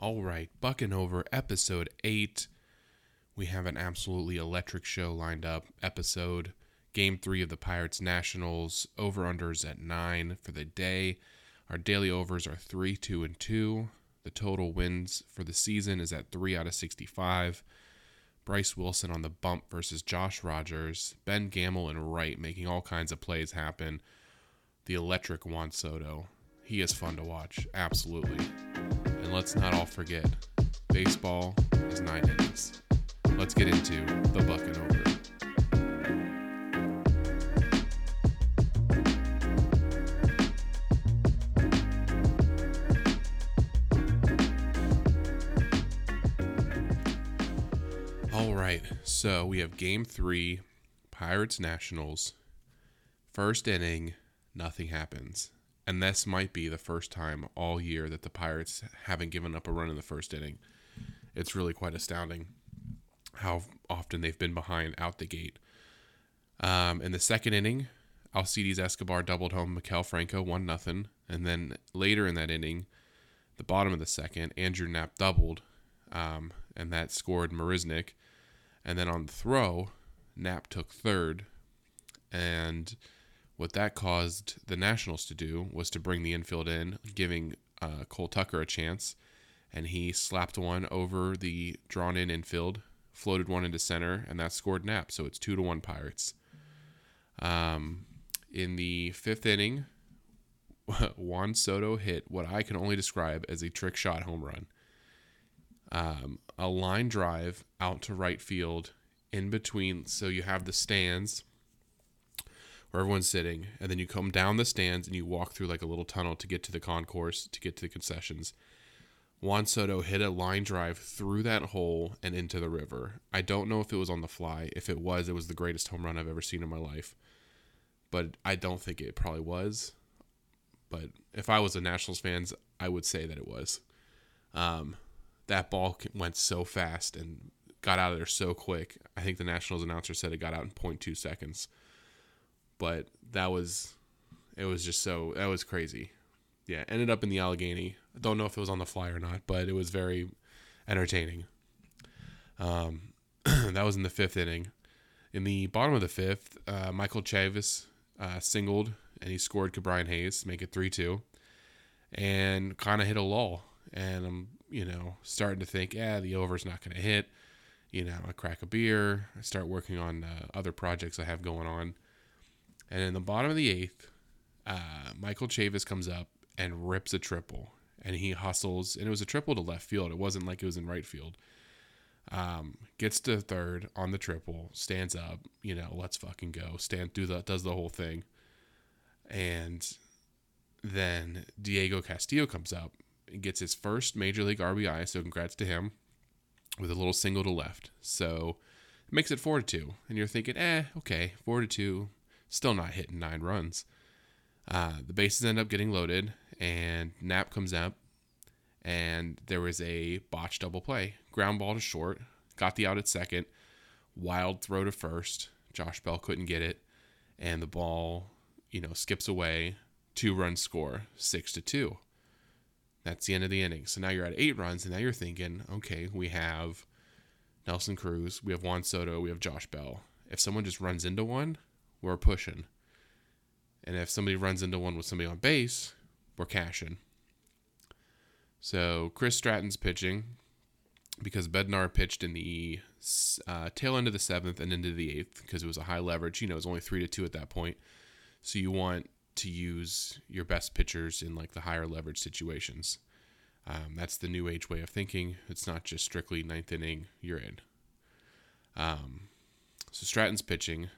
All right, Bucn' Over episode eight. We have an absolutely electric show lined up. Episode game three of the Pirates Nationals. Over unders at nine for the day. Our daily overs are three, two, and two. The total wins for the season is at three out of 65. Bryce Wilson on the bump versus Josh Rogers. Ben Gamel and Wright making all kinds of plays happen. The electric Juan Soto. He is fun to watch, absolutely. And let's not all forget, baseball is nine innings. Let's get into the Bucn' Over. All right, so we have game three, Pirates Nationals. First inning, nothing happens. And this might be the first time all year that the Pirates haven't given up a run in the first inning. It's really quite astounding how often they've been behind out the gate. Um, in the second inning, Alcides Escobar doubled home Maikel Franco, 1 nothing, And then later in that inning, the bottom of the second, Andrew Knapp doubled, um, and that scored Marisnick. And then on the throw, Knapp took third. And what that caused the Nationals to do was to bring the infield in, giving uh, Cole Tucker a chance. And he slapped one over the drawn in infield, floated one into center, and that scored Knapp. So it's two to one Pirates. Um, in the fifth inning, Juan Soto hit what I can only describe as a trick shot home run. Um, a line drive out to right field in between. So you have the stands where everyone's sitting, and then you come down the stands and you walk through like a little tunnel to get to the concourse, to get to the concessions. Juan Soto hit a line drive through that hole and into the river. I don't know if it was on the fly. If it was, it was the greatest home run I've ever seen in my life. But I don't think it probably was. But if I was a Nationals fans, I would say that it was. Um, that ball went so fast and got out of there so quick. I think the Nationals announcer said it got out in 0.2 seconds. But that was, it was just so, that was crazy. Yeah, ended up in the Allegheny. I don't know if it was on the fly or not, but it was very entertaining. Um, that was in the fifth inning. In the bottom of the fifth, uh, Michael Chavis uh, singled and he scored Ke'Bryan Hayes make it 3 2 and kind of hit a lull. And I'm, you know, starting to think, yeah, the over's not going to hit. You know, I crack a beer, I start working on uh, other projects I have going on. And in the bottom of the eighth, uh, Michael Chavis comes up and rips a triple. And he hustles, and it was a triple to left field. It wasn't like it was in right field. Um, gets to third on the triple, stands up, you know, let's fucking go. Stand through the does the whole thing. And then Diego Castillo comes up and gets his first major league RBI, so congrats to him with a little single to left. So it makes it four to two. And you're thinking, eh, okay, four to two, still not hitting nine runs. Uh, the bases end up getting loaded, and Knapp comes up, and there was a botched double play. Ground ball to short, got the out at second, wild throw to first. Josh Bell couldn't get it, and the ball, you know, skips away. Two run score, six to two. That's the end of the inning. So now you're at eight runs, and now you're thinking, okay, we have Nelson Cruz, we have Juan Soto, we have Josh Bell. If someone just runs into one, we're pushing. And if somebody runs into one with somebody on base, we're cashing. So Chris Stratton's pitching because Bednar pitched in the uh, tail end of the seventh and into the eighth because it was a high leverage. You know, it was only three to two at that point. So you want to use your best pitchers in like the higher leverage situations. Um, that's the new age way of thinking. It's not just strictly ninth inning, you're in. Um, so Stratton's pitching.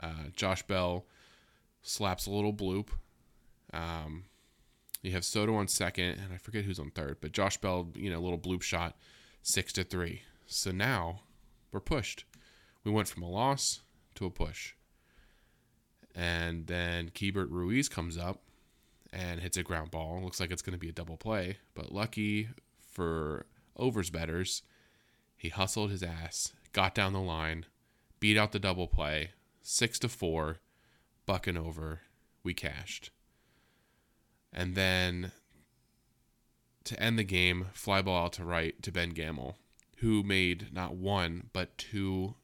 Uh, Josh Bell slaps a little bloop. Um, you have Soto on second, and I forget who's on third, but Josh Bell, you know, little bloop shot, six to three. So now we're pushed. We went from a loss to a push. And then Keibert Ruiz comes up and hits a ground ball. Looks like it's going to be a double play, but lucky for overs betters, he hustled his ass, got down the line, beat out the double play, six to four, bucking over. We cashed. And then to end the game, fly ball out to right to Ben Gamel, who made not one but two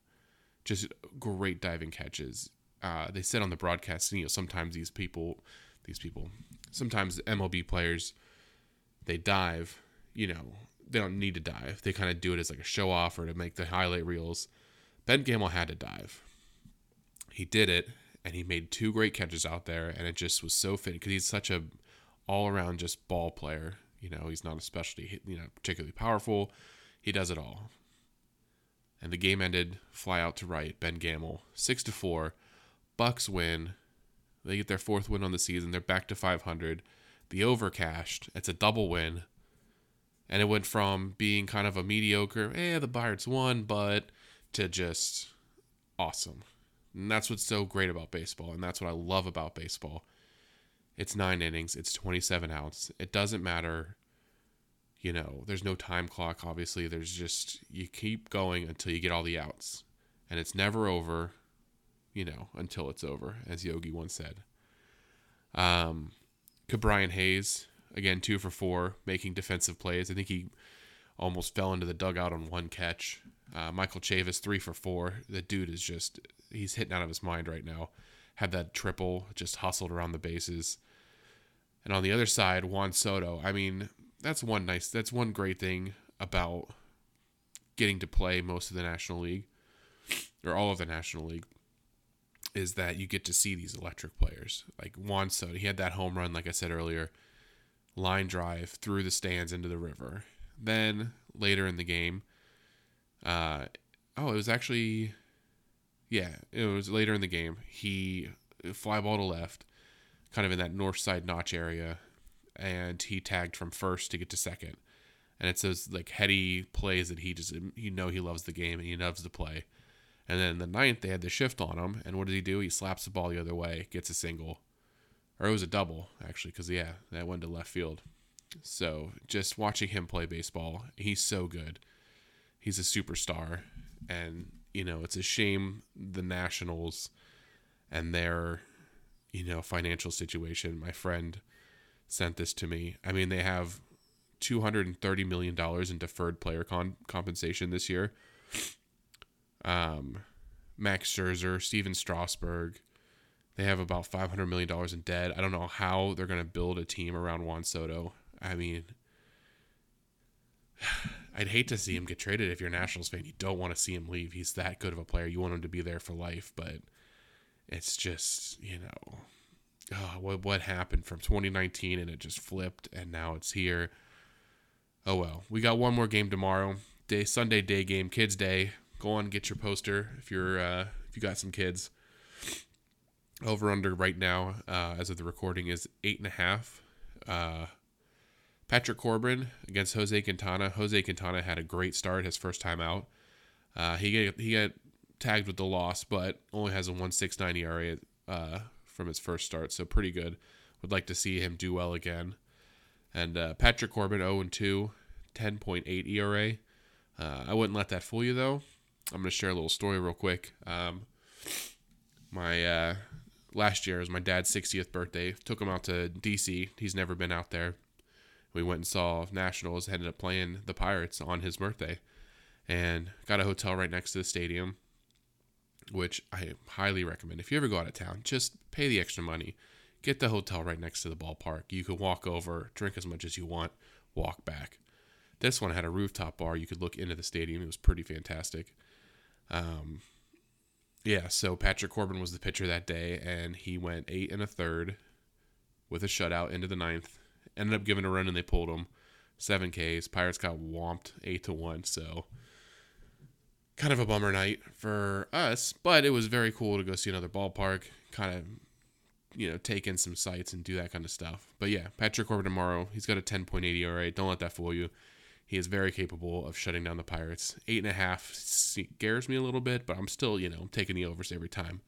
just great diving catches. Uh, they said on the broadcast, you know, sometimes these people, these people, sometimes MLB players, they dive, you know, they don't need to dive. They kind of do it as like a show off or to make the highlight reels. Ben Gamel had to dive. He did it, and he made two great catches out there, and it just was so fitting because he's such a all around just ball player. You know, he's not a specialty, you know, particularly powerful. He does it all. And the game ended fly out to right, Ben Gamel, six to four. Bucks win. They get their fourth win on the season. They're back to 500. The over cashed. It's a double win. And it went from being kind of a mediocre, eh, the Pirates won, but to just awesome. And that's what's so great about baseball. And that's what I love about baseball. It's nine innings, it's 27 outs. It doesn't matter. You know, there's no time clock, obviously. There's just, you keep going until you get all the outs. And it's never over, you know, until it's over, as Yogi once said. Um, Ke'Bryan Hayes, again, two for four, making defensive plays. I think he almost fell into the dugout on one catch. Uh, Michael Chavis, three for four. The dude is just, he's hitting out of his mind right now. Had that triple, just hustled around the bases. And on the other side, Juan Soto. I mean, that's one nice, that's one great thing about getting to play most of the National League, or all of the National League, is that you get to see these electric players. Like Juan Soto, he had that home run, like I said earlier, line drive through the stands into the river. Then later in the game, uh, oh, it was actually, yeah, it was later in the game. He uh, fly ball to left, kind of in that north side notch area, and he tagged from first to get to second. And it's those like heady plays that he just um, you know he loves the game and he loves to play. And then the ninth they had the shift on him, and what does he do? He slaps the ball the other way, gets a single, or it was a double actually, because yeah, that went to left field. So just watching him play baseball, he's so good he's a superstar, and you know it's a shame the Nationals and their you know financial situation. My friend sent this to me. I mean, they have two hundred and thirty million dollars in deferred player con- compensation this year. Um, Max Scherzer, Stephen Strasburg. They have about five hundred million dollars in debt. I don't know how they're going to build a team around Juan Soto. I mean, I'd hate to see him get traded if you're a Nationals fan. You don't want to see him leave. He's that good of a player. You want him to be there for life, but it's just, you know, oh, what what happened from 2019 and it just flipped and now it's here. Oh well. We got one more game tomorrow. Day Sunday day game, kids day. Go on get your poster if you're uh, if you got some kids. Over under right now, uh, as of the recording, is eight and a half. Uh, Patrick Corbin against Jose Quintana. Jose Quintana had a great start his first time out. Uh, he got, he got tagged with the loss, but only has a 1.69 ERA uh, from his first start, so pretty good. Would like to see him do well again. And uh, Patrick Corbin 0 2, 10.8 ERA. Uh, I wouldn't let that fool you though. I'm gonna share a little story real quick. Um, my uh, last year was my dad's 60th birthday. Took him out to DC. He's never been out there we went and saw Nationals, ended up playing the Pirates on his birthday, and got a hotel right next to the stadium, which I highly recommend. If you ever go out of town, just pay the extra money, get the hotel right next to the ballpark. You could walk over, drink as much as you want, walk back. This one had a rooftop bar. You could look into the stadium. It was pretty fantastic. Um, yeah, so Patrick Corbin was the pitcher that day, and he went eight and a third with a shutout into the ninth ended up giving a run and they pulled him. Seven Ks. Pirates got whomped eight to one. So kind of a bummer night for us, but it was very cool to go see another ballpark. Kind of you know take in some sights and do that kind of stuff. But yeah, Patrick Corbin tomorrow. He's got a 10.80 ERA. Don't let that fool you. He is very capable of shutting down the Pirates. Eight and a half scares me a little bit, but I'm still, you know, taking the overs every time.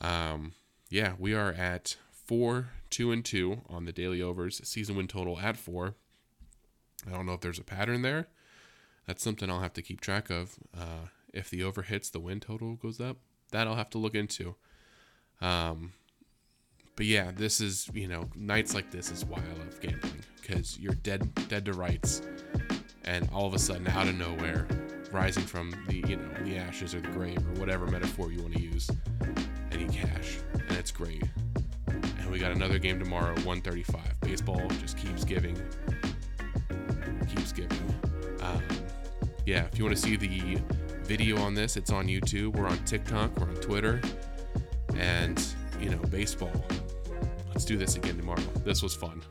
Um, yeah, we are at four, two, and two on the daily overs. Season win total at four. I don't know if there's a pattern there. That's something I'll have to keep track of. Uh, if the over hits, the win total goes up. That I'll have to look into. Um, but yeah, this is you know nights like this is why I love gambling because you're dead dead to rights, and all of a sudden, out of nowhere, rising from the you know the ashes or the grave or whatever metaphor you want to use, another game tomorrow, 1:35. Baseball just keeps giving, keeps giving. Um, yeah, if you want to see the video on this, it's on YouTube. We're on TikTok. We're on Twitter. And, you know, baseball. Let's do this again tomorrow. This was fun.